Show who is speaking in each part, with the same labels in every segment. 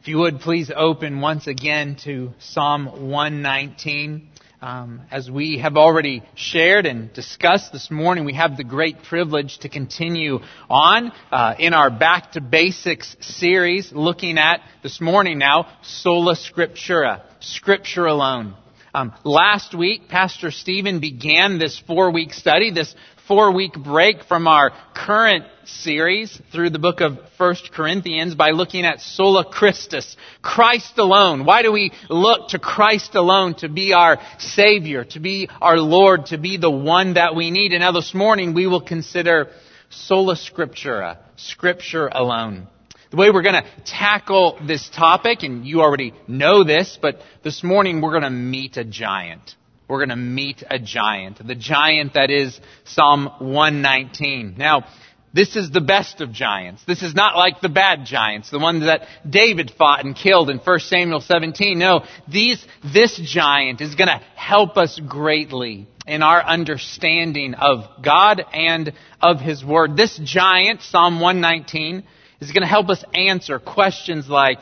Speaker 1: If you would please open once again to Psalm 119. Um, as we have already shared and discussed this morning, we have the great privilege to continue on uh, in our Back to Basics series, looking at this morning now Sola Scriptura, Scripture alone. Um, last week, Pastor Stephen began this four-week study, this four week break from our current series through the book of 1 Corinthians by looking at sola Christus, Christ alone. Why do we look to Christ alone to be our Savior, to be our Lord, to be the one that we need? And now this morning we will consider sola scriptura, Scripture alone. The way we're going to tackle this topic, and you already know this, but this morning we're going to meet a giant we're going to meet a giant. The giant that is Psalm 119. Now, this is the best of giants. This is not like the bad giants, the ones that David fought and killed in 1 Samuel 17. No, these, this giant is going to help us greatly in our understanding of God and of His Word. This giant, Psalm 119, is going to help us answer questions like,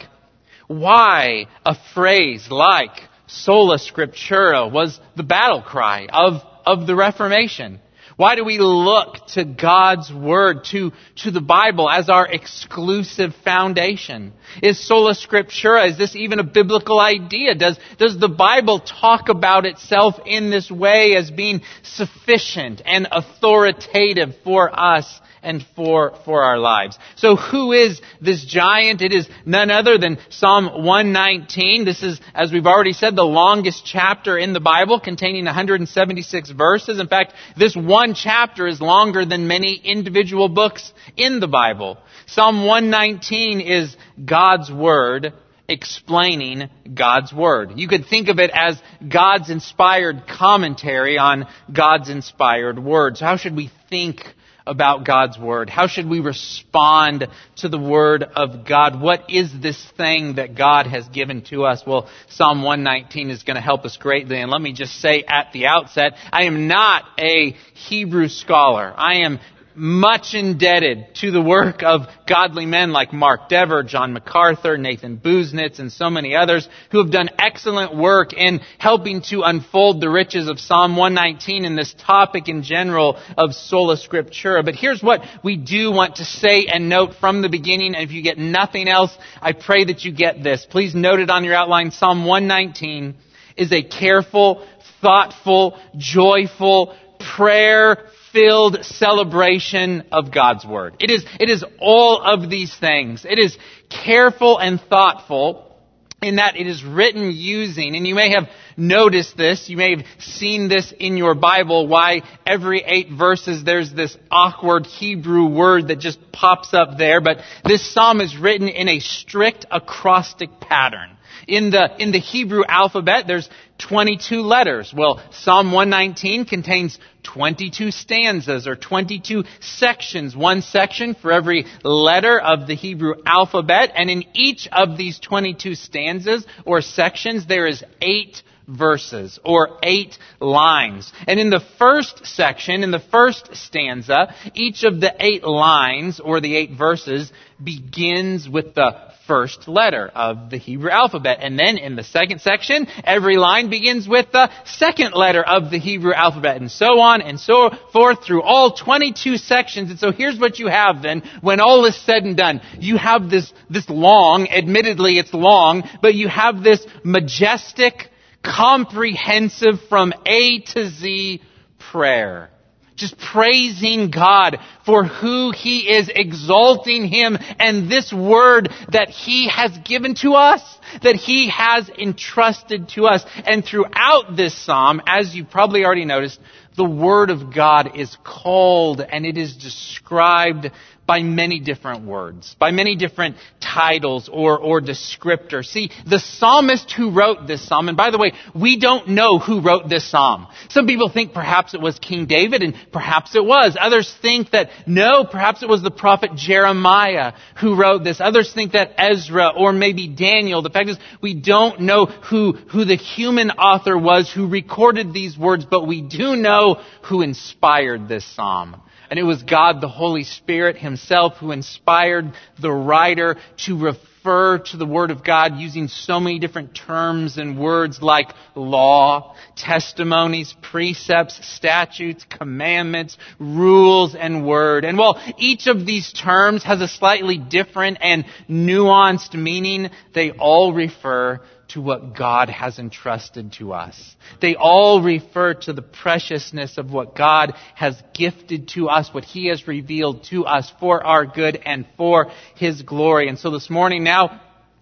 Speaker 1: why a phrase like, sola scriptura was the battle cry of, of the Reformation. Why do we look to God's Word, to, to the Bible as our exclusive foundation? Is sola scriptura, is this even a biblical idea? Does, does the Bible talk about itself in this way as being sufficient and authoritative for us and for, for our lives. So who is this giant? It is none other than Psalm 119. This is, as we've already said, the longest chapter in the Bible containing 176 verses. In fact, this one chapter is longer than many individual books in the Bible. Psalm 119 is God's Word explaining God's Word. You could think of it as God's inspired commentary on God's inspired Word. So how should we think about God's Word? How should we respond to the Word of God? What is this thing that God has given to us? Well, Psalm 119 is going to help us greatly. And let me just say at the outset, I am not a Hebrew scholar. I am much indebted to the work of godly men like Mark Dever, John MacArthur, Nathan Busenitz, and so many others who have done excellent work in helping to unfold the riches of Psalm 119 and this topic in general of sola scriptura. But here's what we do want to say and note from the beginning, and if you get nothing else, I pray that you get this. Please note it on your outline. Psalm 119 is a careful, thoughtful, joyful, prayer filled celebration of God's Word. It is, it is all of these things. It is careful and thoughtful in that it is written using, and you may have noticed this, you may have seen this in your Bible, why every eight verses there's this awkward Hebrew word that just pops up there, but this psalm is written in a strict acrostic pattern. In the, in the Hebrew alphabet, there's 22 letters. Well, Psalm 119 contains 22 stanzas or 22 sections, one section for every letter of the Hebrew alphabet. And in each of these 22 stanzas or sections, there is eight verses or eight lines. And in the first section, in the first stanza, each of the eight lines or the eight verses begins with the first letter of the Hebrew alphabet. And then in the second section, every line begins with the second letter of the Hebrew alphabet and so on and so forth through all 22 sections. And so here's what you have then when all is said and done. You have this, this long, admittedly it's long, but you have this majestic, comprehensive from A to Z prayer just praising God for who He is, exalting Him, and this word that He has given to us, that He has entrusted to us. And throughout this psalm, as you probably already noticed, the Word of God is called and it is described by many different words, by many different titles or, or descriptors. See, the psalmist who wrote this psalm, and by the way, we don't know who wrote this psalm. Some people think perhaps it was King David, and perhaps it was. Others think that no, perhaps it was the prophet Jeremiah who wrote this. Others think that Ezra or maybe Daniel. The fact is, we don't know who, who the human author was who recorded these words, but we do know who inspired this psalm. And it was God the Holy Spirit himself who inspired the writer to refer to the Word of God using so many different terms and words like law, testimonies, precepts, statutes, commandments, rules, and word. And while each of these terms has a slightly different and nuanced meaning, they all refer to what God has entrusted to us. They all refer to the preciousness of what God has gifted to us, what He has revealed to us for our good and for His glory. And so this morning now,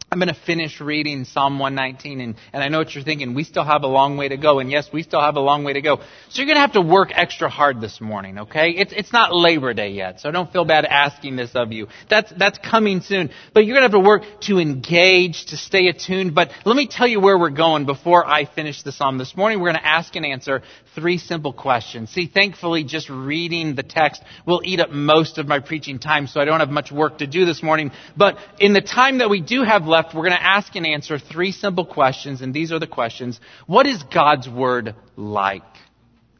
Speaker 1: I'm going to finish reading Psalm 119, and, and I know what you're thinking. We still have a long way to go, and yes, we still have a long way to go. So you're going to have to work extra hard this morning, okay? It's, it's not Labor Day yet, so don't feel bad asking this of you. That's, that's coming soon. But you're going to have to work to engage, to stay attuned. But let me tell you where we're going before I finish the Psalm. This morning we're going to ask and answer three simple questions. See, thankfully, just reading the text will eat up most of my preaching time, so I don't have much work to do this morning. But in the time that we do have left, left, we're going to ask and answer three simple questions, and these are the questions. What is God's Word like?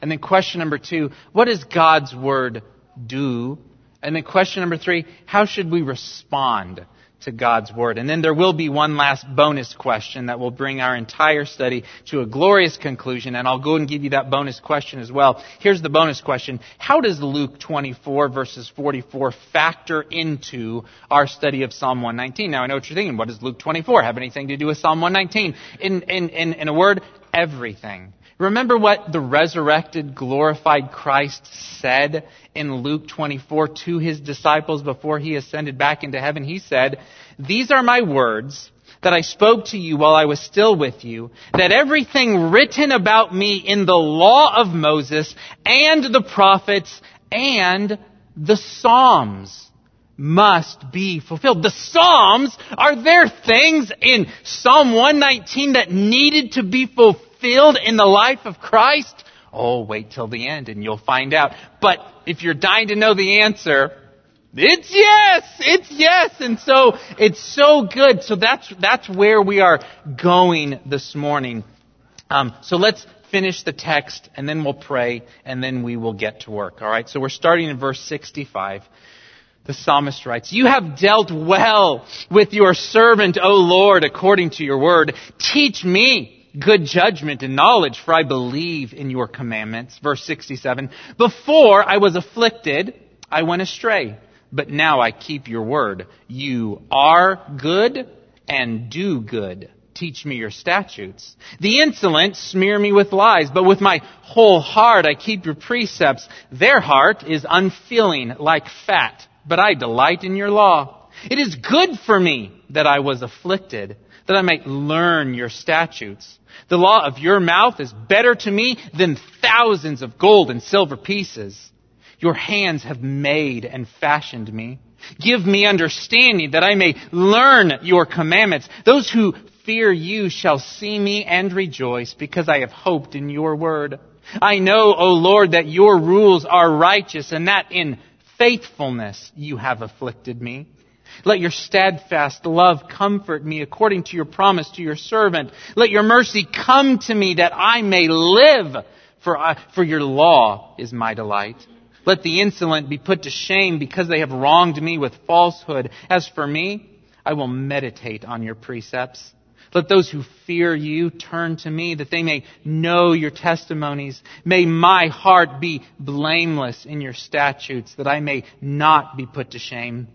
Speaker 1: And then question number two, what does God's Word do? And then question number three, how should we respond to God's Word. And then there will be one last bonus question that will bring our entire study to a glorious conclusion. And I'll go and give you that bonus question as well. Here's the bonus question. How does Luke 24 verses 44 factor into our study of Psalm 119? Now I know what you're thinking. What does Luke 24 have anything to do with Psalm 119? In, in, in, in a word, everything. Remember what the resurrected, glorified Christ said in Luke 24 to his disciples before he ascended back into heaven? He said, These are my words that I spoke to you while I was still with you, that everything written about me in the law of Moses and the prophets and the Psalms must be fulfilled. The Psalms, are there things in Psalm 119 that needed to be fulfilled? Fulfilled in the life of Christ? Oh, wait till the end and you'll find out. But if you're dying to know the answer, it's yes! It's yes! And so, it's so good. So that's, that's where we are going this morning. Um, so let's finish the text and then we'll pray and then we will get to work. Alright? So we're starting in verse 65. The psalmist writes, You have dealt well with your servant, O Lord, according to your word. Teach me good judgment and knowledge, for I believe in your commandments. Verse 67, Before I was afflicted, I went astray, but now I keep your word. You are good and do good. Teach me your statutes. The insolent smear me with lies, but with my whole heart I keep your precepts. Their heart is unfeeling like fat, but I delight in your law. It is good for me that I was afflicted, that I might learn your statutes. The law of your mouth is better to me than thousands of gold and silver pieces. Your hands have made and fashioned me. Give me understanding that I may learn your commandments. Those who fear you shall see me and rejoice because I have hoped in your word. I know, O Lord, that your rules are righteous and that in faithfulness you have afflicted me. Let your steadfast love comfort me according to your promise to your servant. Let your mercy come to me that I may live, for, I, for your law is my delight. Let the insolent be put to shame because they have wronged me with falsehood. As for me, I will meditate on your precepts. Let those who fear you turn to me that they may know your testimonies. May my heart be blameless in your statutes that I may not be put to shame.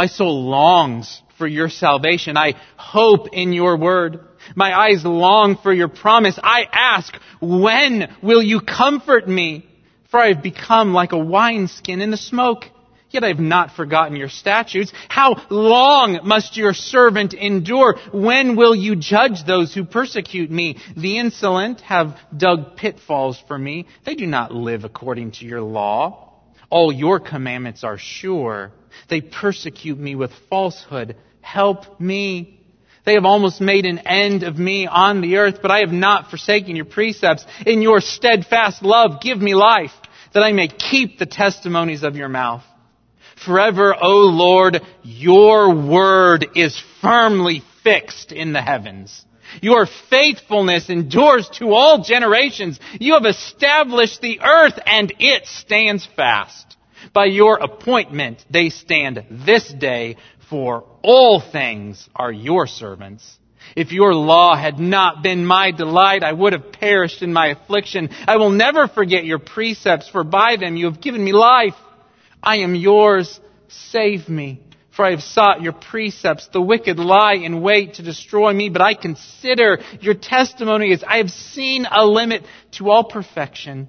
Speaker 1: My soul longs for your salvation. I hope in your word. My eyes long for your promise. I ask, when will you comfort me? For I have become like a wineskin in the smoke. Yet I have not forgotten your statutes. How long must your servant endure? When will you judge those who persecute me? The insolent have dug pitfalls for me. They do not live according to your law. All your commandments are sure. They persecute me with falsehood. Help me. They have almost made an end of me on the earth, but I have not forsaken your precepts. In your steadfast love, give me life, that I may keep the testimonies of your mouth. Forever, O Lord, your word is firmly fixed in the heavens. Your faithfulness endures to all generations. You have established the earth and it stands fast. By your appointment, they stand this day for all things are your servants. If your law had not been my delight, I would have perished in my affliction. I will never forget your precepts, for by them you have given me life. I am yours. Save me. For I have sought your precepts. The wicked lie in wait to destroy me, but I consider your testimony as I have seen a limit to all perfection,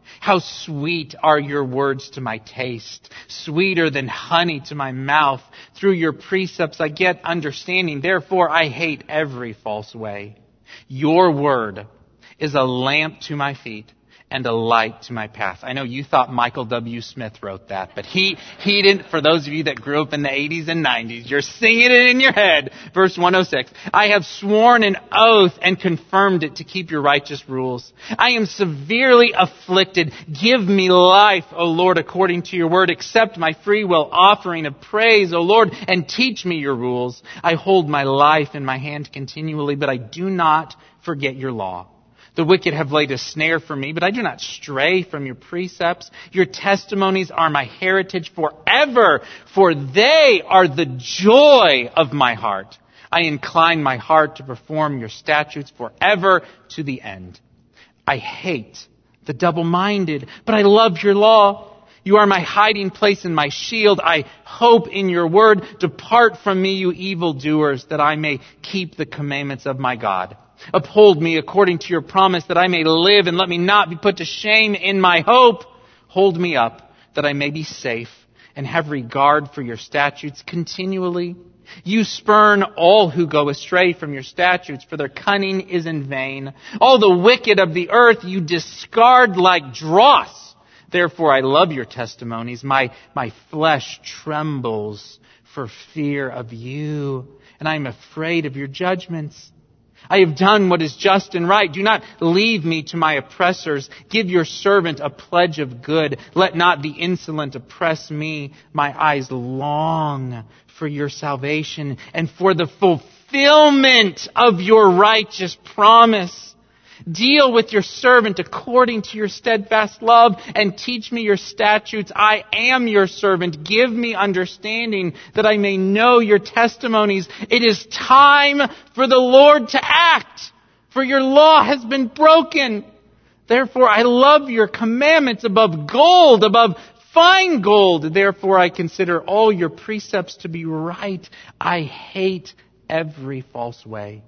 Speaker 1: How sweet are your words to my taste, sweeter than honey to my mouth. Through your precepts I get understanding. Therefore I hate every false way. Your word is a lamp to my feet and a light to my path. I know you thought Michael W. Smith wrote that, but he, he didn't, for those of you that grew up in the 80s and 90s, you're singing it in your head. Verse 106. I have sworn an oath and confirmed it to keep your righteous rules. I am severely afflicted. Give me life, O Lord, according to your word. Accept my free will offering of praise, O Lord, and teach me your rules. I hold my life in my hand continually, but I do not forget your law. The wicked have laid a snare for me, but I do not stray from your precepts. Your testimonies are my heritage forever, for they are the joy of my heart. I incline my heart to perform your statutes forever to the end. I hate the double-minded, but I love your law. You are my hiding place and my shield. I hope in your word. Depart from me, you evildoers, that I may keep the commandments of my God. Uphold me according to your promise that I may live and let me not be put to shame in my hope. Hold me up that I may be safe and have regard for your statutes continually. You spurn all who go astray from your statutes, for their cunning is in vain. All the wicked of the earth you discard like dross. Therefore I love your testimonies. My, my flesh trembles for fear of you, and I am afraid of your judgments. I have done what is just and right. Do not leave me to my oppressors. Give your servant a pledge of good. Let not the insolent oppress me. My eyes long for your salvation and for the fulfillment of your righteous promise. Deal with your servant according to your steadfast love and teach me your statutes. I am your servant. Give me understanding that I may know your testimonies. It is time for the Lord to act, for your law has been broken. Therefore I love your commandments above gold, above fine gold. Therefore I consider all your precepts to be right. I hate every false way.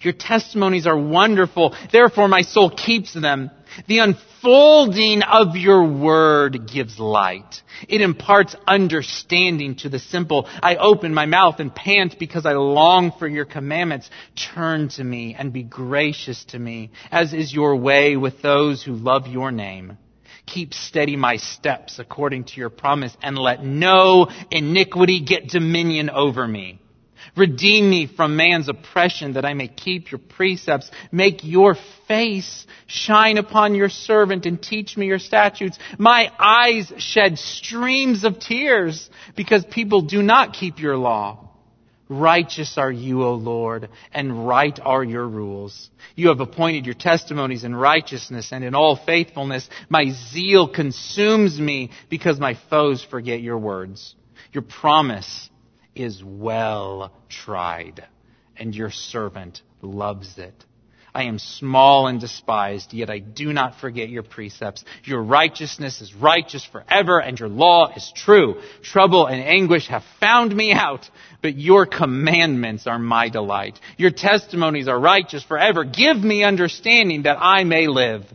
Speaker 1: Your testimonies are wonderful. Therefore my soul keeps them. The unfolding of your word gives light. It imparts understanding to the simple. I open my mouth and pant because I long for your commandments. Turn to me and be gracious to me, as is your way with those who love your name. Keep steady my steps according to your promise and let no iniquity get dominion over me. Redeem me from man's oppression that I may keep your precepts. Make your face shine upon your servant and teach me your statutes. My eyes shed streams of tears because people do not keep your law. Righteous are you, O Lord, and right are your rules. You have appointed your testimonies in righteousness and in all faithfulness. My zeal consumes me because my foes forget your words. Your promise is well tried, and your servant loves it. I am small and despised, yet I do not forget your precepts. Your righteousness is righteous forever, and your law is true. Trouble and anguish have found me out, but your commandments are my delight. Your testimonies are righteous forever. Give me understanding that I may live.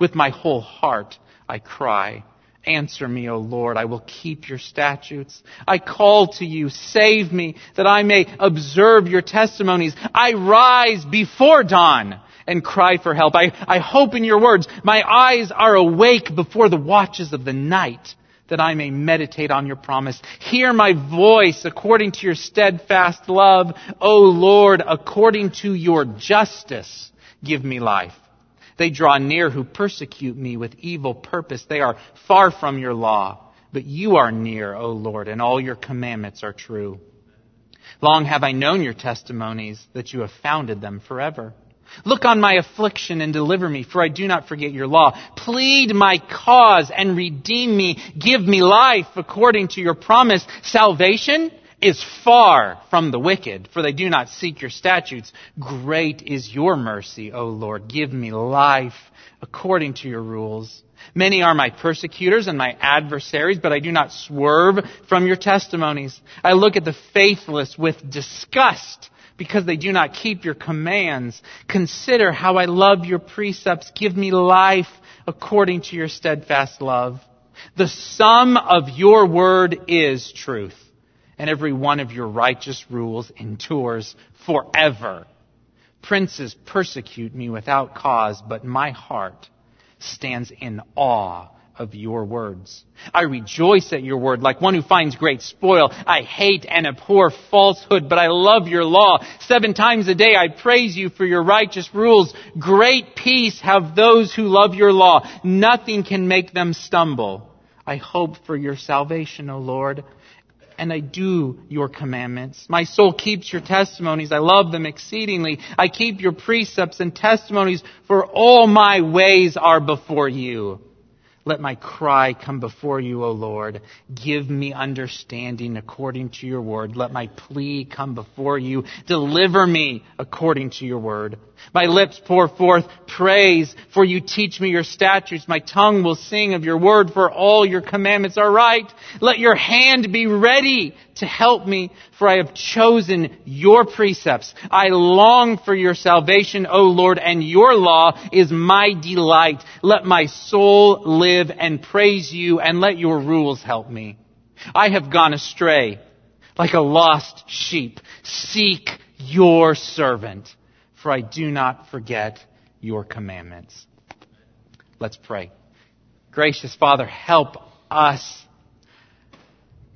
Speaker 1: With my whole heart I cry. Answer me, O Lord. I will keep your statutes. I call to you. Save me that I may observe your testimonies. I rise before dawn and cry for help. I, I hope in your words. My eyes are awake before the watches of the night that I may meditate on your promise. Hear my voice according to your steadfast love. O Lord, according to your justice, give me life. They draw near who persecute me with evil purpose. They are far from your law. But you are near, O Lord, and all your commandments are true. Long have I known your testimonies, that you have founded them forever. Look on my affliction and deliver me, for I do not forget your law. Plead my cause and redeem me. Give me life according to your promise. Salvation is far from the wicked, for they do not seek your statutes. Great is your mercy, O Lord. Give me life according to your rules. Many are my persecutors and my adversaries, but I do not swerve from your testimonies. I look at the faithless with disgust because they do not keep your commands. Consider how I love your precepts. Give me life according to your steadfast love. The sum of your word is truth, and every one of your righteous rules endures forever. Princes persecute me without cause, but my heart stands in awe of your words. I rejoice at your word like one who finds great spoil. I hate and abhor falsehood, but I love your law. Seven times a day I praise you for your righteous rules. Great peace have those who love your law. Nothing can make them stumble. I hope for your salvation, O Lord, and I do your commandments. My soul keeps your testimonies. I love them exceedingly. I keep your precepts and testimonies, for all my ways are before you. Let my cry come before you, O Lord. Give me understanding according to your word. Let my plea come before you. Deliver me according to your word. My lips pour forth praise, for you teach me your statutes. My tongue will sing of your word, for all your commandments are right. Let your hand be ready to help me, for I have chosen your precepts. I long for your salvation, O Lord, and your law is my delight. Let my soul live and praise you, and let your rules help me. I have gone astray like a lost sheep. Seek your servant for I do not forget your commandments. Let's pray. Gracious Father, help us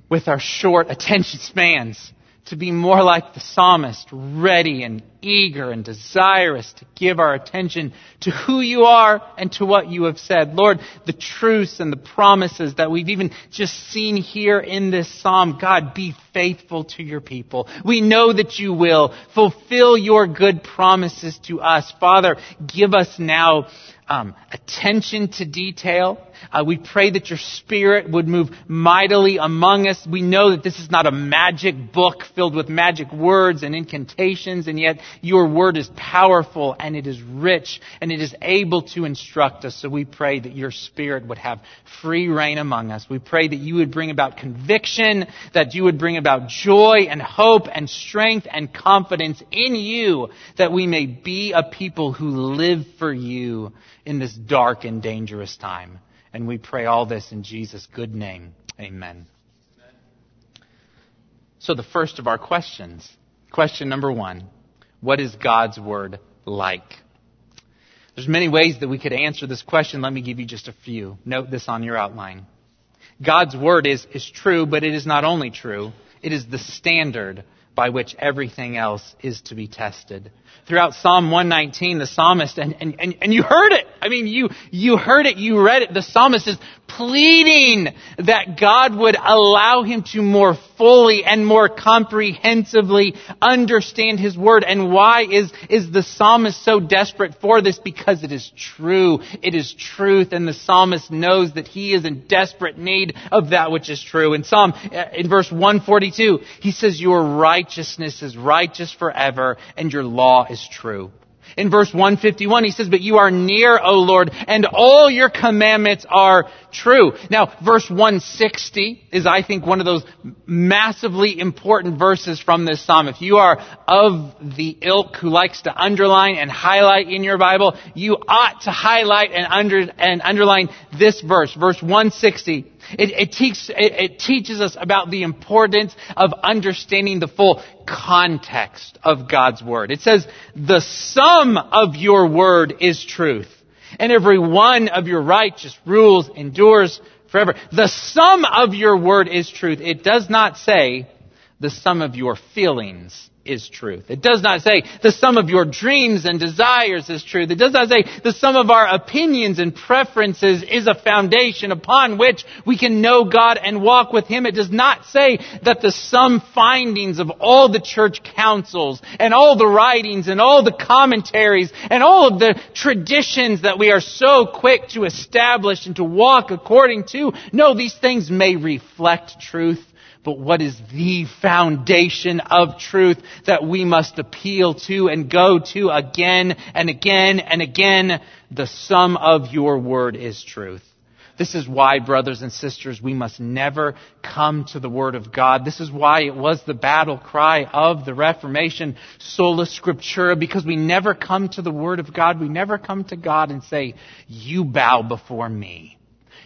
Speaker 1: with our short attention spans to be more like the psalmist, ready and eager and desirous to give our attention to who you are and to what you have said. Lord, the truths and the promises that we've even just seen here in this psalm, God, be faithful to your people. We know that you will fulfill your good promises to us. Father, give us now um, attention to detail. Uh, we pray that your spirit would move mightily among us. We know that this is not a magic book filled with magic words and incantations, and yet your word is powerful and it is rich and it is able to instruct us. So we pray that your spirit would have free reign among us. We pray that you would bring about conviction, that you would bring about joy and hope and strength and confidence in you, that we may be a people who live for you in this dark and dangerous time. And we pray all this in Jesus' good name. Amen. So, the first of our questions. Question number one What is God's Word like? There's many ways that we could answer this question. Let me give you just a few. Note this on your outline. God's Word is, is true, but it is not only true, it is the standard by which everything else is to be tested. Throughout Psalm 119, the psalmist, and, and, and, and you heard it. I mean, you, you heard it, you read it. The psalmist is pleading that God would allow him to more fully and more comprehensively understand his word. And why is, is the psalmist so desperate for this? Because it is true. It is truth. And the psalmist knows that he is in desperate need of that which is true. In Psalm, uh, in verse 142, he says, your righteousness is righteous forever and your law is true. In verse 151, he says, But you are near, O Lord, and all your commandments are true. Now, verse 160 is, I think, one of those massively important verses from this psalm. If you are of the ilk who likes to underline and highlight in your Bible, you ought to highlight and, under, and underline this verse, verse 160. It, it, it, it teaches us about the importance of understanding the full context of God's Word. It says, the sum of your Word is truth, and every one of your righteous rules endures forever. The sum of your word is truth. It does not say the sum of your feelings is truth. It does not say the sum of your dreams and desires is truth. It does not say the sum of our opinions and preferences is a foundation upon which we can know God and walk with Him. It does not say that the sum findings of all the church councils and all the writings and all the commentaries and all of the traditions that we are so quick to establish and to walk according to. No, these things may reflect truth but what is the foundation of truth that we must appeal to and go to again and again and again? The sum of your word is truth. This is why, brothers and sisters, we must never come to the Word of God. This is why it was the battle cry of the Reformation, sola scriptura, because we never come to the Word of God. We never come to God and say, you bow before me.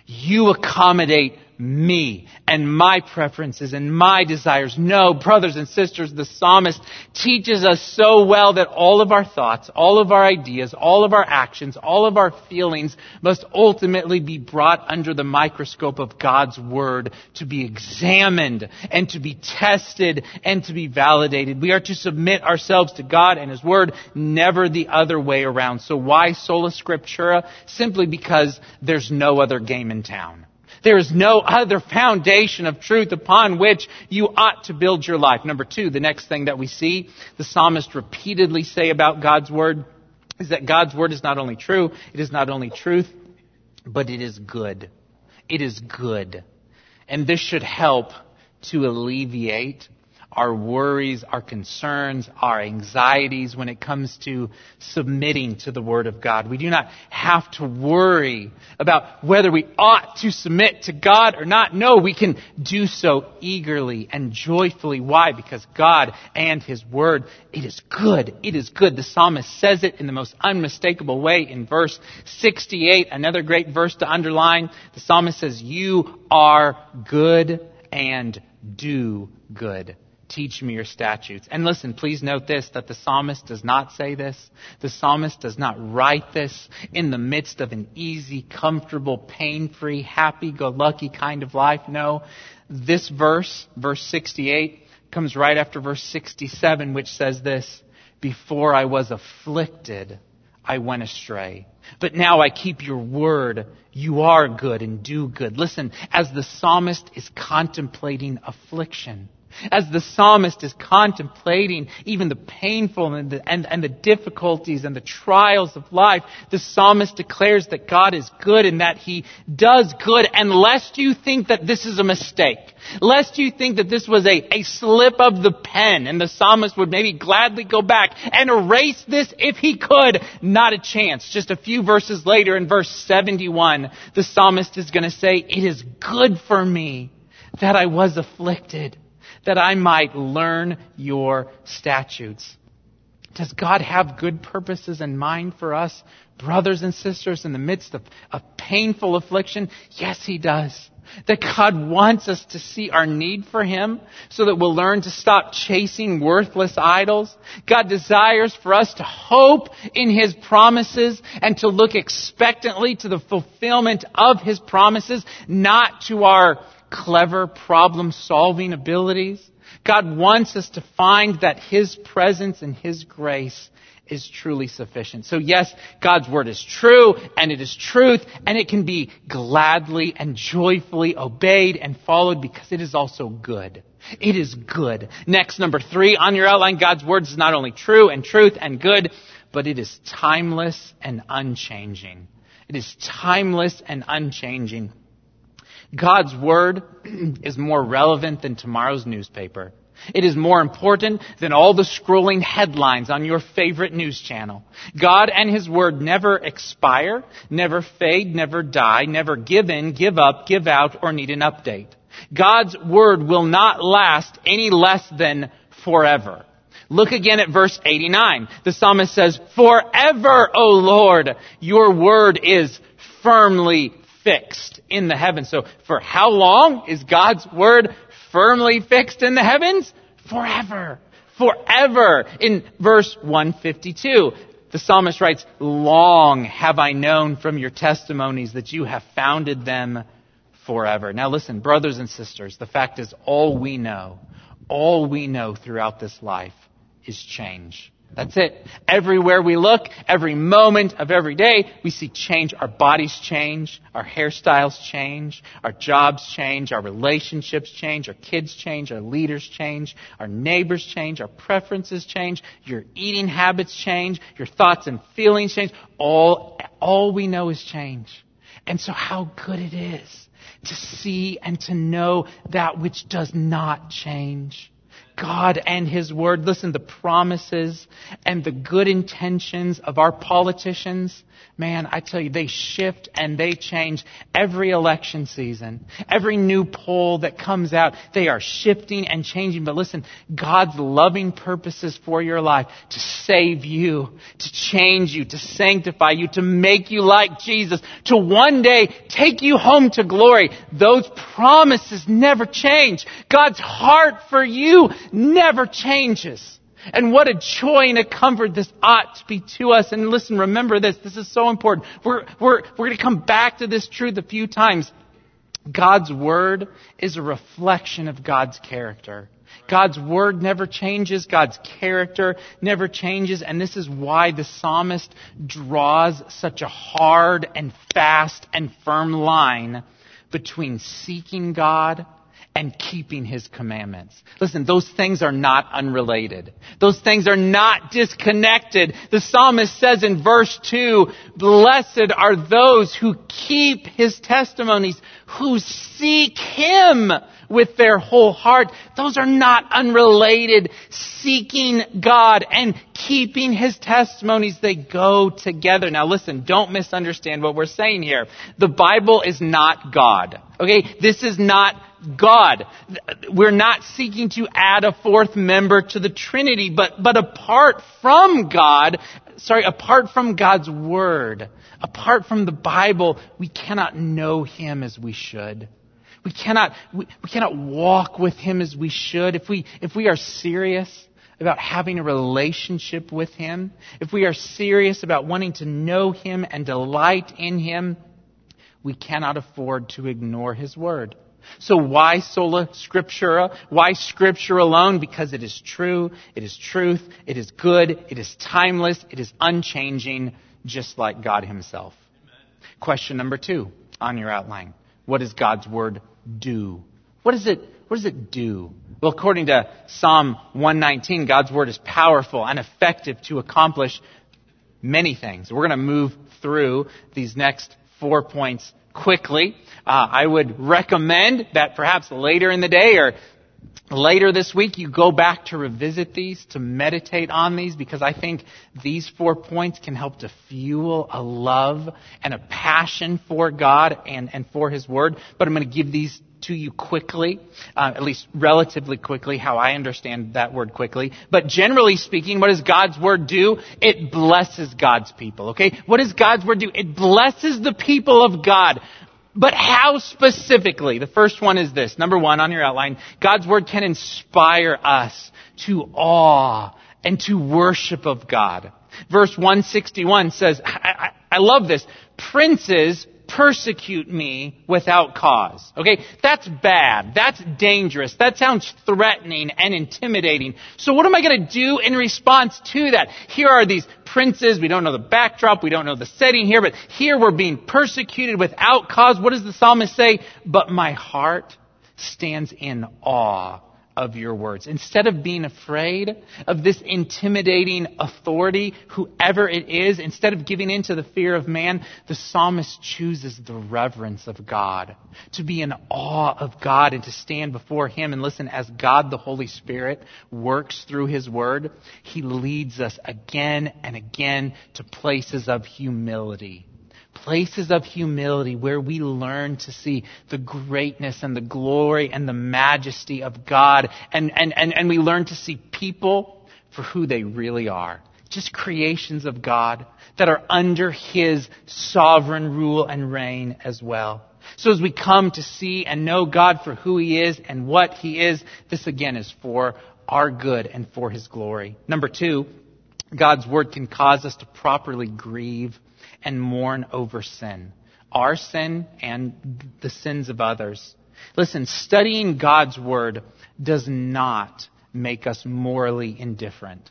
Speaker 1: You accommodate me and my preferences and my desires. No, brothers and sisters, the psalmist teaches us so well that all of our thoughts, all of our ideas, all of our actions, all of our feelings must ultimately be brought under the microscope of God's Word to be examined and to be tested and to be validated. We are to submit ourselves to God and His Word, never the other way around. So why sola scriptura? Simply because there's no other game in town. There is no other foundation of truth upon which you ought to build your life. Number two, the next thing that we see the psalmist repeatedly say about God's word is that God's word is not only true, it is not only truth, but it is good. It is good. And this should help to alleviate our worries, our concerns, our anxieties when it comes to submitting to the Word of God. We do not have to worry about whether we ought to submit to God or not. No, we can do so eagerly and joyfully. Why? Because God and His Word, it is good. It is good. The psalmist says it in the most unmistakable way in verse 68, another great verse to underline. The psalmist says, You are good and do good. Teach me your statutes. And listen, please note this, that the psalmist does not say this. The psalmist does not write this in the midst of an easy, comfortable, pain-free, happy-go-lucky kind of life. No. This verse, verse 68, comes right after verse 67, which says this, Before I was afflicted, I went astray. But now I keep your word. You are good and do good. Listen, as the psalmist is contemplating affliction, as the psalmist is contemplating even the painful and the, and, and the difficulties and the trials of life, the psalmist declares that God is good and that he does good. And lest you think that this is a mistake, lest you think that this was a, a slip of the pen and the psalmist would maybe gladly go back and erase this if he could, not a chance. Just a few verses later in verse 71, the psalmist is going to say, it is good for me that I was afflicted that I might learn your statutes. Does God have good purposes in mind for us, brothers and sisters, in the midst of a painful affliction? Yes, He does. That God wants us to see our need for Him so that we'll learn to stop chasing worthless idols. God desires for us to hope in His promises and to look expectantly to the fulfillment of His promises, not to our clever problem solving abilities. God wants us to find that His presence and His grace is truly sufficient. So yes, God's word is true and it is truth and it can be gladly and joyfully obeyed and followed because it is also good. It is good. Next, number three on your outline, God's word is not only true and truth and good, but it is timeless and unchanging. It is timeless and unchanging. God's Word is more relevant than tomorrow's newspaper. It is more important than all the scrolling headlines on your favorite news channel. God and His Word never expire, never fade, never die, never give in, give up, give out, or need an update. God's Word will not last any less than forever. Look again at verse 89. The psalmist says, Forever, O Lord, your word is firmly fixed in the heavens. So for how long is God's word firmly fixed in the heavens? Forever. Forever. In verse 152, the psalmist writes, Long have I known from your testimonies that you have founded them forever. Now listen, brothers and sisters, the fact is all we know, all we know throughout this life is change. That's it. Everywhere we look, every moment of every day, we see change. Our bodies change, our hairstyles change, our jobs change, our relationships change, our kids change, our leaders change, our neighbors change, our preferences change, your eating habits change, your thoughts and feelings change. All, all we know is change. And so how good it is to see and to know that which does not change. God and His Word. Listen, the promises and the good intentions of our politicians, man, I tell you, they shift and they change every election season. Every new poll that comes out, they are shifting and changing. But listen, God's loving purposes for your life to save you, to change you, to sanctify you, to make you like Jesus, to one day take you home to glory. Those promises never change. God's heart for you never changes. And what a joy and a comfort this ought to be to us. And listen, remember this. This is so important. We're, we're, we're going to come back to this truth a few times. God's Word is a reflection of God's character. God's Word never changes. God's character never changes. And this is why the psalmist draws such a hard and fast and firm line between seeking God and keeping his commandments. Listen, those things are not unrelated. Those things are not disconnected. The psalmist says in verse 2, blessed are those who keep his testimonies, who seek him with their whole heart. Those are not unrelated. Seeking God and keeping His testimonies, they go together. Now listen, don't misunderstand what we're saying here. The Bible is not God. Okay? This is not God. We're not seeking to add a fourth member to the Trinity, but, but apart from God, sorry, apart from God's Word, apart from the Bible, we cannot know Him as we should. We cannot, we, we cannot walk with Him as we should. If we, if we are serious about having a relationship with Him, if we are serious about wanting to know Him and delight in Him, we cannot afford to ignore His Word. So why sola scriptura? Why scripture alone? Because it is true, it is truth, it is good, it is timeless, it is unchanging, just like God Himself. Amen. Question number two on your outline. What does God's Word do? What does it, what does it do? Well, according to Psalm 119, God's Word is powerful and effective to accomplish many things. We're going to move through these next four points quickly. Uh, I would recommend that perhaps later in the day or later this week you go back to revisit these, to meditate on these, because I think these four points can help to fuel a love and a passion for God and, and for His Word. But I'm going to give these to you quickly, uh, at least relatively quickly, how I understand that word quickly. But generally speaking, what does God's Word do? It blesses God's people, okay? What does God's Word do? It blesses the people of God. But how specifically? The first one is this. Number one on your outline, God's Word can inspire us to awe and to worship of God. Verse 161 says, I, I, I love this. Princes persecute me without cause. Okay? That's bad. That's dangerous. That sounds threatening and intimidating. So what am I going to do in response to that? Here are these princes. We don't know the backdrop. We don't know the setting here, but here we're being persecuted without cause. What does the psalmist say? But my heart stands in awe of your words. Instead of being afraid of this intimidating authority, whoever it is, instead of giving in to the fear of man, the psalmist chooses the reverence of God, to be in awe of God and to stand before Him and listen as God the Holy Spirit works through His Word. He leads us again and again to places of humility places of humility where we learn to see the greatness and the glory and the majesty of God. And, and, and, and we learn to see people for who they really are. Just creations of God that are under His sovereign rule and reign as well. So as we come to see and know God for who He is and what He is, this again is for our good and for His glory. Number two, God's Word can cause us to properly grieve and mourn over sin. our sin and the sins of others. Listen, studying God's Word does not make us morally indifferent.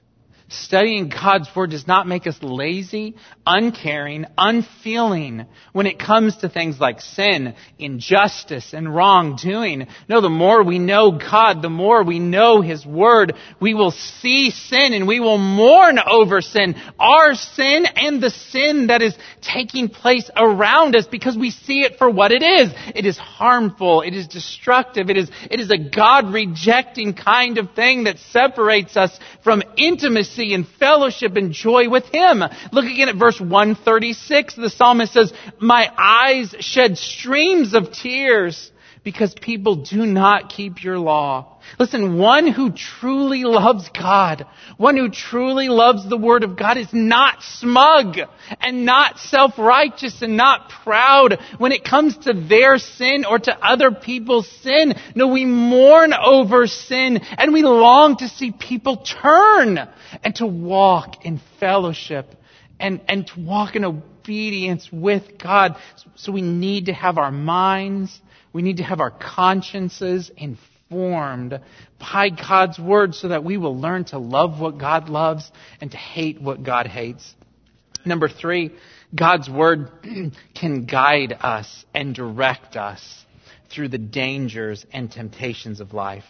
Speaker 1: Studying God's Word does not make us lazy, uncaring, unfeeling when it comes to things like sin, injustice, and wrongdoing. No, the more we know God, the more we know His Word, we will see sin and we will mourn over sin, our sin and the sin that is taking place around us because we see it for what it is. It is harmful, it is destructive, it is, it is a God rejecting kind of thing that separates us from intimacy intimacy and fellowship and joy with Him. Look again at verse 136. The psalmist says, My eyes shed streams of tears because people do not keep your law. Listen, one who truly loves God, one who truly loves the Word of God is not smug and not self-righteous and not proud when it comes to their sin or to other people's sin. No, we mourn over sin and we long to see people turn and to walk in fellowship and, and to walk in obedience with God. So we need to have our minds, we need to have our consciences informed by God's Word so that we will learn to love what God loves and to hate what God hates. Number three, God's Word can guide us and direct us through the dangers and temptations of life.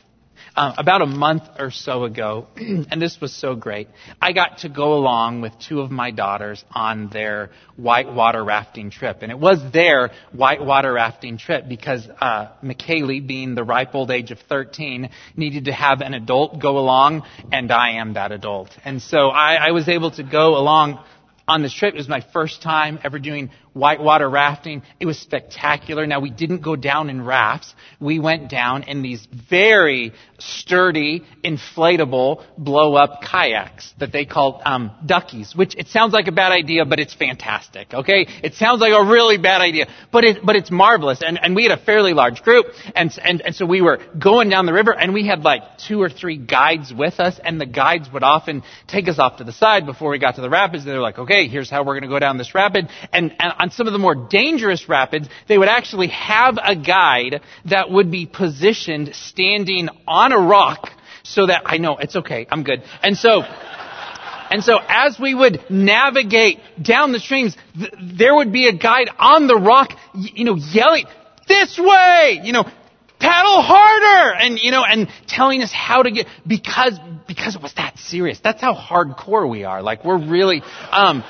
Speaker 1: Uh, about a month or so ago, and this was so great, I got to go along with two of my daughters on their whitewater rafting trip. And it was their whitewater rafting trip because uh, McKaylee, being the ripe old age of 13, needed to have an adult go along, and I am that adult. And so I, I was able to go along on this trip. It was my first time ever doing whitewater rafting. It was spectacular. Now we didn't go down in rafts. We went down in these very sturdy, inflatable, blow up kayaks that they call um, duckies, which it sounds like a bad idea, but it's fantastic. Okay, it sounds like a really bad idea, but it but it's marvelous. And and we had a fairly large group, and and and so we were going down the river, and we had like two or three guides with us, and the guides would often take us off to the side before we got to the rapids. They were like, okay, here's how we're going to go down this rapid, and and on some of the more dangerous rapids, they would actually have a guide that would be positioned standing on a rock so that I know it's okay, I'm good. And so, and so as we would navigate down the streams, th- there would be a guide on the rock, you know, yelling, this way, you know, paddle harder, and you know, and telling us how to get because because it was that serious. That's how hardcore we are. Like we're really. Um,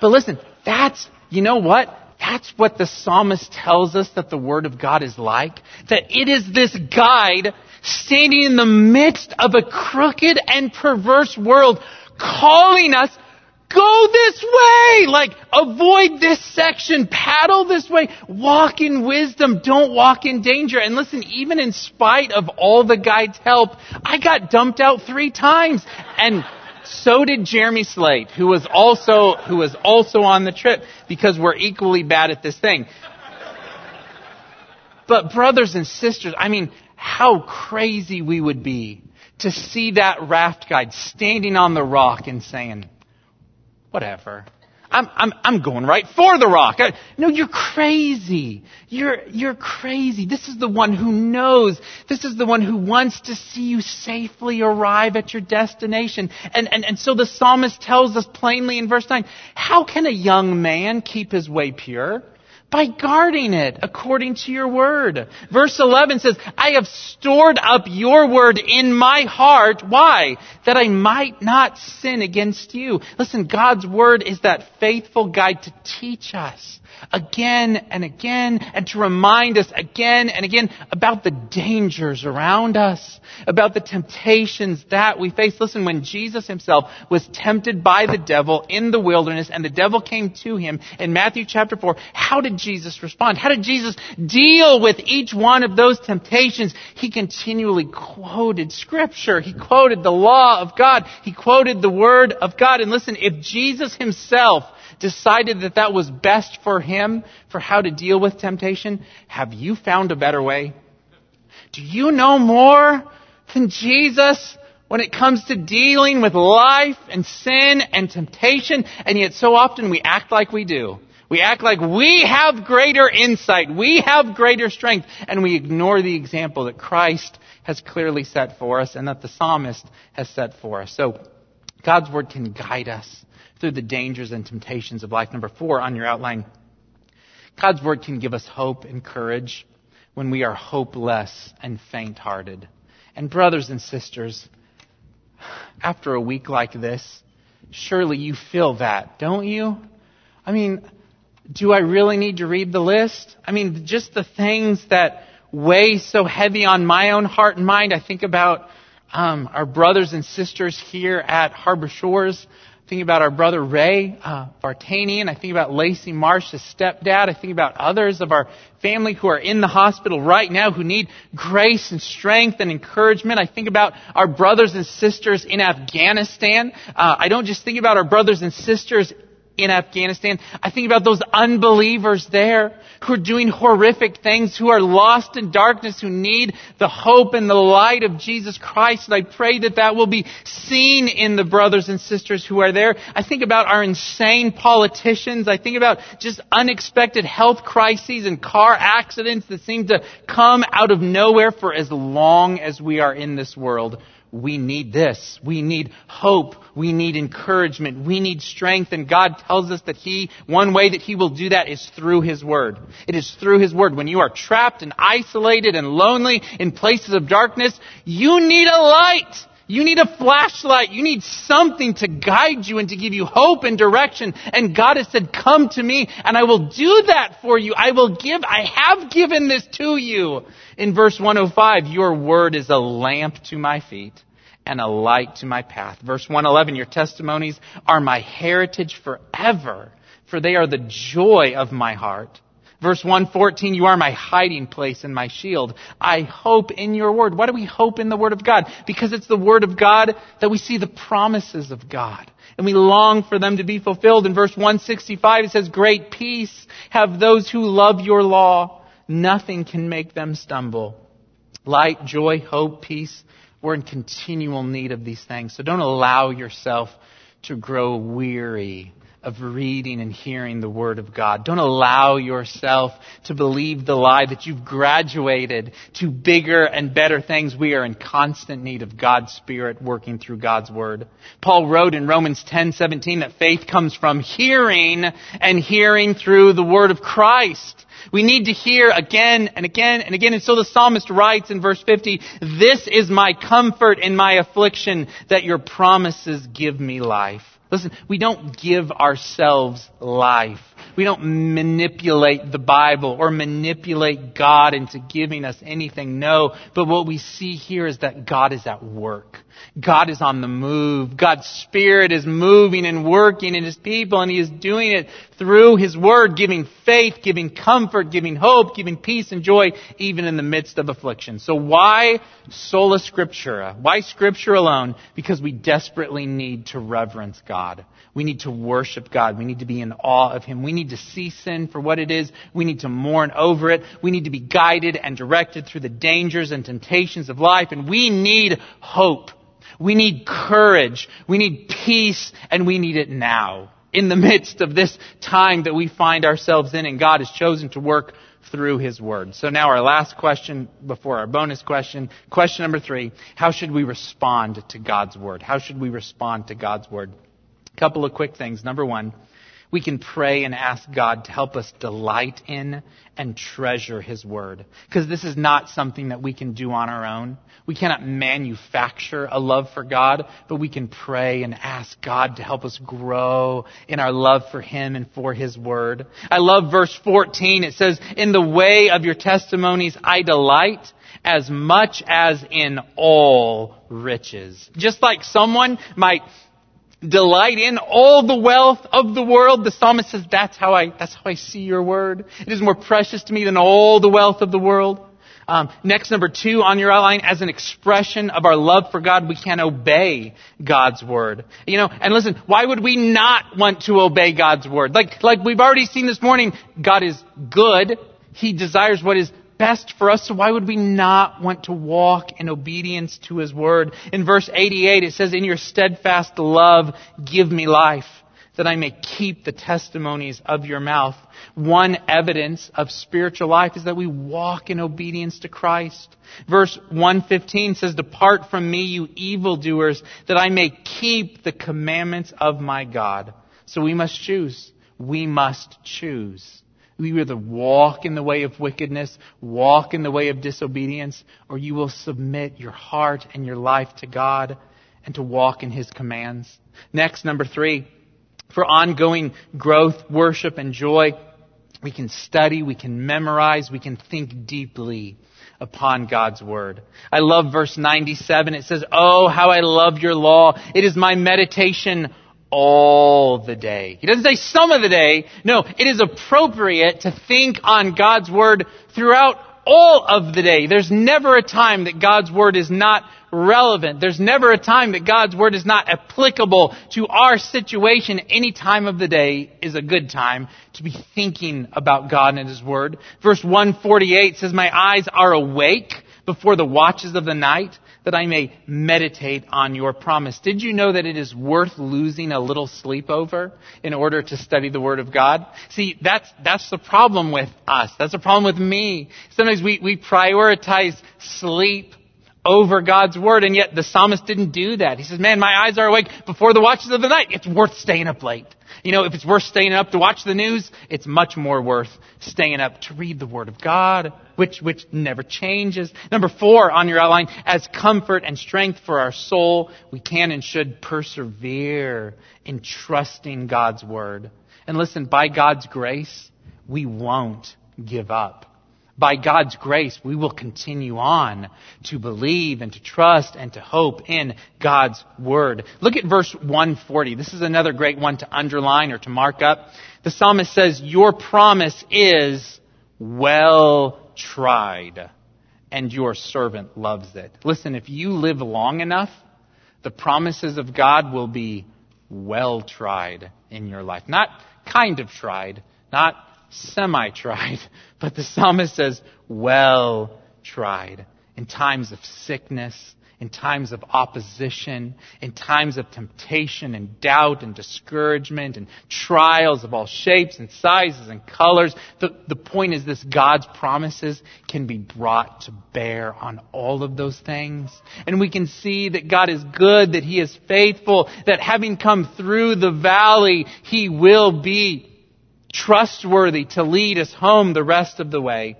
Speaker 1: but listen, that's you know what? That's what the psalmist tells us that the Word of God is like. That it is this guide standing in the midst of a crooked and perverse world calling us, go this way! Like, avoid this section, paddle this way, walk in wisdom, don't walk in danger. And listen, even in spite of all the guide's help, I got dumped out three times. And so did Jeremy Slate, who was also, who was also on the trip because we're equally bad at this thing. But brothers and sisters, I mean, how crazy we would be to see that raft guide standing on the rock and saying, whatever. I'm, I'm, I'm going right for the rock. I, no, you're crazy. You're, you're crazy. This is the one who knows. This is the one who wants to see you safely arrive at your destination. And, and, and so the psalmist tells us plainly in verse 9, how can a young man keep his way pure? By guarding it according to your word. Verse 11 says, I have stored up your word in my heart. Why? That I might not sin against you. Listen, God's word is that faithful guide to teach us again and again and to remind us again and again about the dangers around us, about the temptations that we face. Listen, when Jesus himself was tempted by the devil in the wilderness and the devil came to him in Matthew chapter 4, how did Jesus respond? How did Jesus deal with each one of those temptations? He continually quoted scripture. He quoted the law of God. He quoted the word of God. And listen, if Jesus himself decided that that was best for him for how to deal with temptation, have you found a better way? Do you know more than Jesus when it comes to dealing with life and sin and temptation? And yet so often we act like we do. We act like we have greater insight, we have greater strength, and we ignore the example that Christ has clearly set for us and that the psalmist has set for us. So, God's word can guide us through the dangers and temptations of life. Number four on your outline, God's word can give us hope and courage when we are hopeless and faint hearted. And brothers and sisters, after a week like this, surely you feel that, don't you? I mean, do I really need to read the list? I mean, just the things that weigh so heavy on my own heart and mind. I think about um, our brothers and sisters here at Harbor Shores. I think about our brother Ray uh, Vartanian. I think about Lacey Marsh's stepdad. I think about others of our family who are in the hospital right now who need grace and strength and encouragement. I think about our brothers and sisters in Afghanistan. Uh, I don't just think about our brothers and sisters in Afghanistan. I think about those unbelievers there who are doing horrific things, who are lost in darkness, who need the hope and the light of Jesus Christ. And I pray that that will be seen in the brothers and sisters who are there. I think about our insane politicians. I think about just unexpected health crises and car accidents that seem to come out of nowhere for as long as we are in this world we need this. We need hope. We need encouragement. We need strength. And God tells us that He, one way that He will do that is through His Word. It is through His Word. When you are trapped and isolated and lonely in places of darkness, you need a light. You need a flashlight. You need something to guide you and to give you hope and direction. And God has said, come to me and I will do that for you. I will give, I have given this to you. In verse 105, your word is a lamp to my feet and a light to my path. Verse 111, your testimonies are my heritage forever, for they are the joy of my heart. Verse 114, you are my hiding place and my shield. I hope in your word. Why do we hope in the word of God? Because it's the word of God that we see the promises of God. And we long for them to be fulfilled. In verse 165, it says, great peace have those who love your law. Nothing can make them stumble. Light, joy, hope, peace. We're in continual need of these things. So don't allow yourself to grow weary of reading and hearing the Word of God. Don't allow yourself to believe the lie that you've graduated to bigger and better things. We are in constant need of God's Spirit working through God's Word. Paul wrote in Romans 10:17 that faith comes from hearing and hearing through the Word of Christ. We need to hear again and again and again. And so the psalmist writes in verse 50, This is my comfort in my affliction, that your promises give me life. Listen, we don't give ourselves life. We don't manipulate the Bible or manipulate God into giving us anything. No. But what we see here is that God is at work. God is on the move. God's Spirit is moving and working in His people, and He is doing it through His Word, giving faith, giving comfort, giving hope, giving peace and joy, even in the midst of affliction. So why sola scriptura? Why Scripture alone? Because we desperately need to reverence God. We need to worship God. We need to be in awe of Him. We need to see sin for what it is. We need to mourn over it. We need to be guided and directed through the dangers and temptations of life, and we need hope. We need courage. We need peace, and we need it now. In the midst of this time that we find ourselves in, and God has chosen to work through His Word. So now our last question before our bonus question. Question number three. How should we respond to God's Word? How should we respond to God's Word? A couple of quick things. Number one, we can pray and ask God to help us delight in and treasure His Word. Because this is not something that we can do on our own. We cannot manufacture a love for God, but we can pray and ask God to help us grow in our love for Him and for His Word. I love verse 14. It says, In the way of your testimonies I delight as much as in all riches. Just like someone might delight in all the wealth of the world. The psalmist says, that's how I, that's how I see your word. It is more precious to me than all the wealth of the world. Um, next, number two on your outline, as an expression of our love for God, we can obey God's word. You know, and listen, why would we not want to obey God's word? Like, like we've already seen this morning, God is good. He desires what is best for us, so why would we not want to walk in obedience to His Word? In verse 88, it says, In your steadfast love, give me life, that I may keep the testimonies of your mouth. One evidence of spiritual life is that we walk in obedience to Christ. Verse 115 says, Depart from me, you evildoers, that I may keep the commandments of my God. So we must choose. We must choose. We either walk in the way of wickedness, walk in the way of disobedience, or you will submit your heart and your life to God and to walk in His commands. Next, number three, for ongoing growth, worship, and joy, we can study, we can memorize, we can think deeply upon God's Word. I love verse 97. It says, Oh, how I love your law. It is my meditation all the day. He doesn't say some of the day. No, it is appropriate to think on God's Word throughout all of the day. There's never a time that God's Word is not relevant. There's never a time that God's Word is not applicable to our situation. Any time of the day is a good time to be thinking about God and His Word. Verse 148 says, My eyes are awake before the watches of the night that I may meditate on your promise. Did you know that it is worth losing a little sleep over in order to study the Word of God? See, that's, that's the problem with us. That's the problem with me. Sometimes we, we prioritize sleep over God's Word, and yet the psalmist didn't do that. He says, man, my eyes are awake before the watches of the night. It's worth staying up late. You know, if it's worth staying up to watch the news, it's much more worth staying up to read the Word of God, which, which never changes. Number four on your outline, as comfort and strength for our soul, we can and should persevere in trusting God's Word. And listen, by God's grace, we won't give up by God's grace, we will continue on to believe and to trust and to hope in God's Word. Look at verse 140. This is another great one to underline or to mark up. The psalmist says, Your promise is well tried, and your servant loves it. Listen, if you live long enough, the promises of God will be well tried in your life. Not kind of tried, not semi tried, but the psalmist says, well tried. In times of sickness, in times of opposition, in times of temptation and doubt and discouragement and trials of all shapes and sizes and colors. The, the point is this God's promises can be brought to bear on all of those things. And we can see that God is good, that He is faithful, that having come through the valley, He will be trustworthy to lead us home the rest of the way.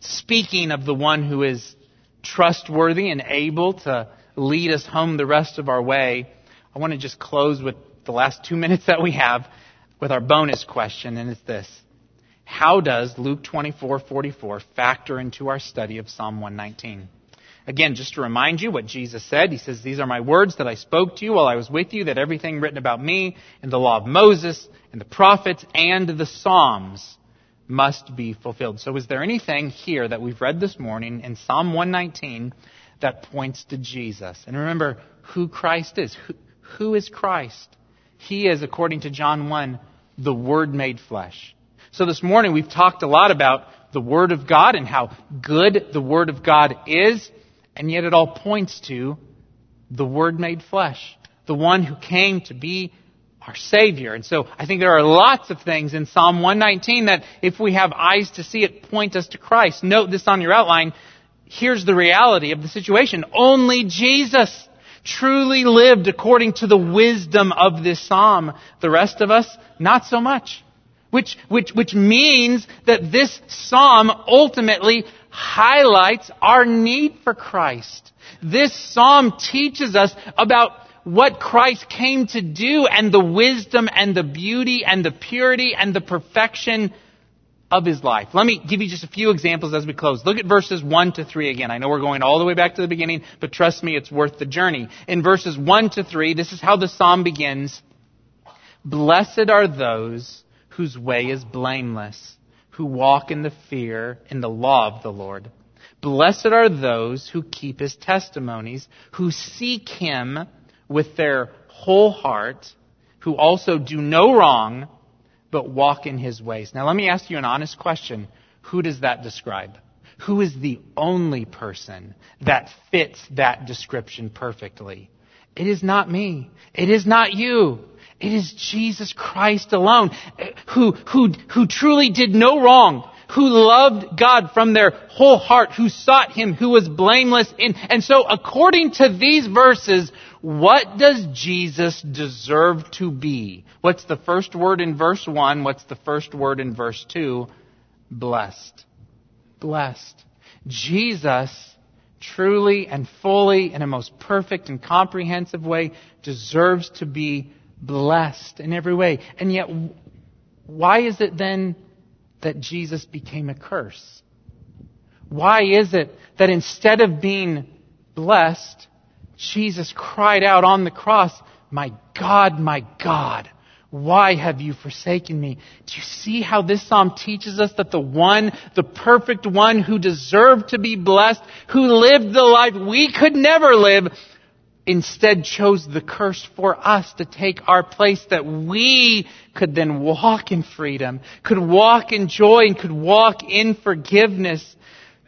Speaker 1: Speaking of the one who is trustworthy and able to lead us home the rest of our way, I want to just close with the last two minutes that we have with our bonus question, and it's this. How does Luke 24:44 factor into our study of Psalm 119? Again, just to remind you what Jesus said, He says, These are my words that I spoke to you while I was with you, that everything written about me in the law of Moses and the prophets and the Psalms must be fulfilled. So is there anything here that we've read this morning in Psalm 119 that points to Jesus? And remember who Christ is. Who, who is Christ? He is, according to John 1, the Word made flesh. So this morning we've talked a lot about the Word of God and how good the Word of God is. And yet it all points to the Word made flesh, the one who came to be our Savior. And so I think there are lots of things in Psalm 119 that if we have eyes to see it, point us to Christ. Note this on your outline. Here's the reality of the situation. Only Jesus truly lived according to the wisdom of this psalm. The rest of us, not so much. Which, which, which means that this psalm ultimately highlights our need for Christ. This psalm teaches us about what Christ came to do and the wisdom and the beauty and the purity and the perfection of his life. Let me give you just a few examples as we close. Look at verses 1 to 3 again. I know we're going all the way back to the beginning, but trust me, it's worth the journey. In verses 1 to 3, this is how the psalm begins. Blessed are those whose way is blameless who walk in the fear in the law of the Lord. Blessed are those who keep his testimonies, who seek him with their whole heart, who also do no wrong, but walk in his ways. Now let me ask you an honest question. Who does that describe? Who is the only person that fits that description perfectly? It is not me. It is not you. It is Jesus Christ alone eh, who, who, who truly did no wrong, who loved God from their whole heart, who sought Him, who was blameless in. And so according to these verses, what does Jesus deserve to be? What's the first word in verse 1? What's the first word in verse 2? Blessed. Blessed. Jesus truly and fully in a most perfect and comprehensive way deserves to be blessed in every way. And yet, why is it then that Jesus became a curse? Why is it that instead of being blessed, Jesus cried out on the cross, My God, my God, why have you forsaken me? Do you see how this psalm teaches us that the one, the perfect one who deserved to be blessed, who lived the life we could never live, instead chose the curse for us to take our place that we could then walk in freedom, could walk in joy, and could walk in forgiveness.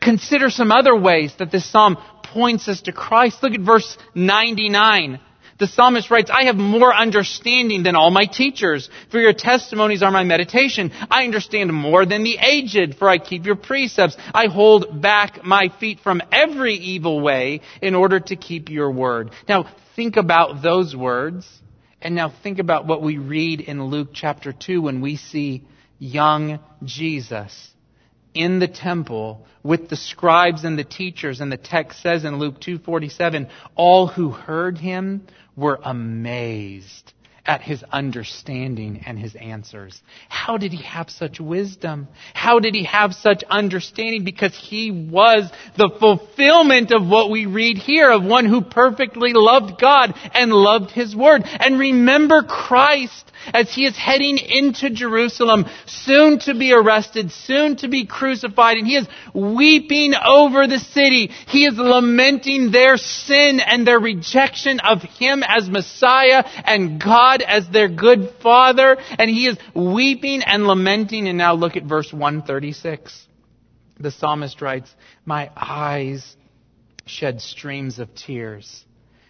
Speaker 1: Consider some other ways that this psalm points us to Christ. Look at verse 99. The psalmist writes, I have more understanding than all my teachers, for your testimonies are my meditation. I understand more than the aged, for I keep your precepts. I hold back my feet from every evil way in order to keep your word. Now, think about those words, and now think about what we read in Luke chapter 2 when we see young Jesus in the temple with the scribes and the teachers and the text says in Luke 2:47 all who heard him were amazed at his understanding and his answers. How did he have such wisdom? How did he have such understanding? Because he was the fulfillment of what we read here of one who perfectly loved God and loved his word. And remember Christ as he is heading into Jerusalem, soon to be arrested, soon to be crucified, and he is weeping over the city. He is lamenting their sin and their rejection of him as Messiah and God as their good father, and he is weeping and lamenting. And now look at verse 136. The psalmist writes, My eyes shed streams of tears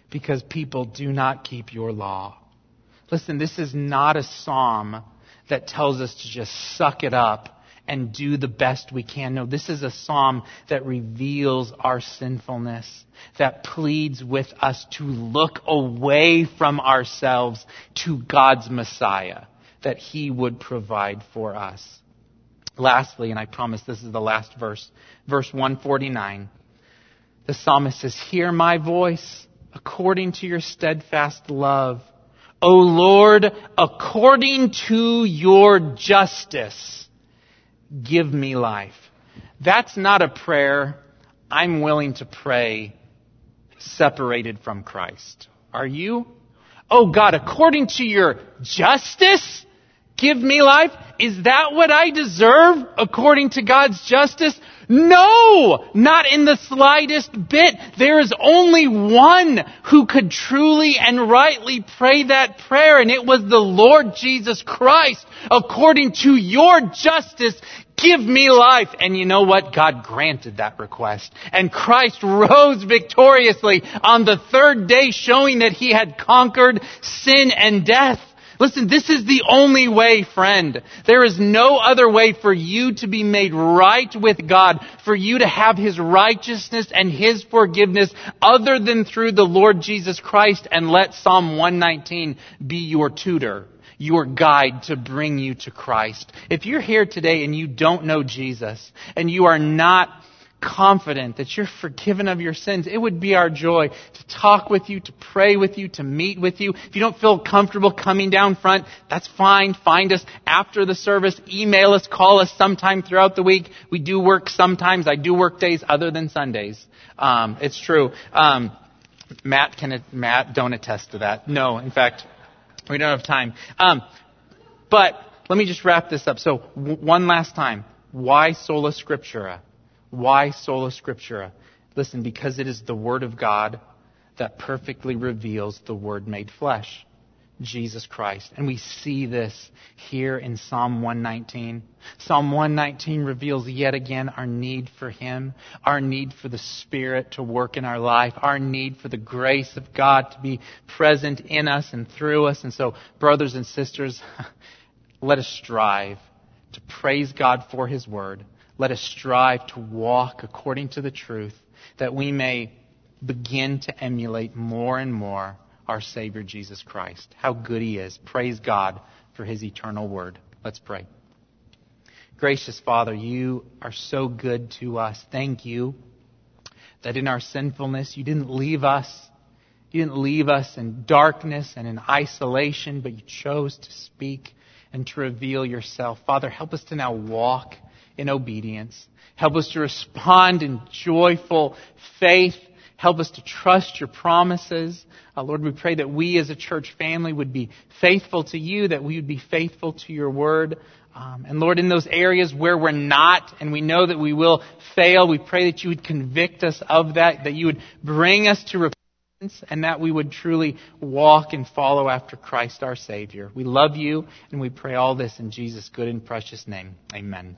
Speaker 1: because people do not keep your law. Listen, this is not a psalm that tells us to just suck it up and do the best we can. No, this is a psalm that reveals our sinfulness, that pleads with us to look away from ourselves to God's Messiah, that He would provide for us. Lastly, and I promise this is the last verse, verse 149, the psalmist says, Hear my voice according to your steadfast love O Lord, according to your justice, give me life. That's not a prayer I'm willing to pray separated from Christ. Are you? Oh God, according to your justice, give me life? Is that what I deserve according to God's justice? No! Not in the slightest bit. There is only one who could truly and rightly pray that prayer, and it was the Lord Jesus Christ. According to your justice, give me life. And you know what? God granted that request. And Christ rose victoriously on the third day, showing that he had conquered sin and death. Listen, this is the only way, friend. There is no other way for you to be made right with God, for you to have His righteousness and His forgiveness other than through the Lord Jesus Christ and let Psalm 119 be your tutor your guide to bring you to Christ. If you're here today and you don't know Jesus and you are not confident that you're forgiven of your sins, it would be our joy to talk with you, to pray with you, to meet with you. If you don't feel comfortable coming down front, that's fine. Find us after the service. Email us, call us sometime throughout the week. We do work sometimes. I do work days other than Sundays. Um, it's true. Um, Matt can Matt don't attest to that. No, in fact, we don't have time. Um, but let me just wrap this up. So w- one last time, why sola scriptura? Why sola scriptura? Listen, because it is the Word of God that perfectly reveals the Word made flesh. Jesus Christ. And we see this here in Psalm 119. Psalm 119 reveals yet again our need for Him, our need for the Spirit to work in our life, our need for the grace of God to be present in us and through us. And so, brothers and sisters, let us strive to praise God for His Word. Let us strive to walk according to the truth that we may begin to emulate more and more our Savior Jesus Christ. How good He is. Praise God for His eternal Word. Let's pray. Gracious Father, you are so good to us. Thank you that in our sinfulness you didn't leave us. You didn't leave us in darkness and in isolation, but you chose to speak and to reveal yourself. Father, help us to now walk in obedience. Help us to respond in joyful faith Help us to trust your promises. Uh, Lord, we pray that we as a church family would be faithful to you, that we would be faithful to your word. Um, and Lord, in those areas where we're not, and we know that we will fail, we pray that you would convict us of that, that you would bring us to repentance, and that we would truly walk and follow after Christ our Savior. We love you, and we pray all this in Jesus' good and precious name. Amen.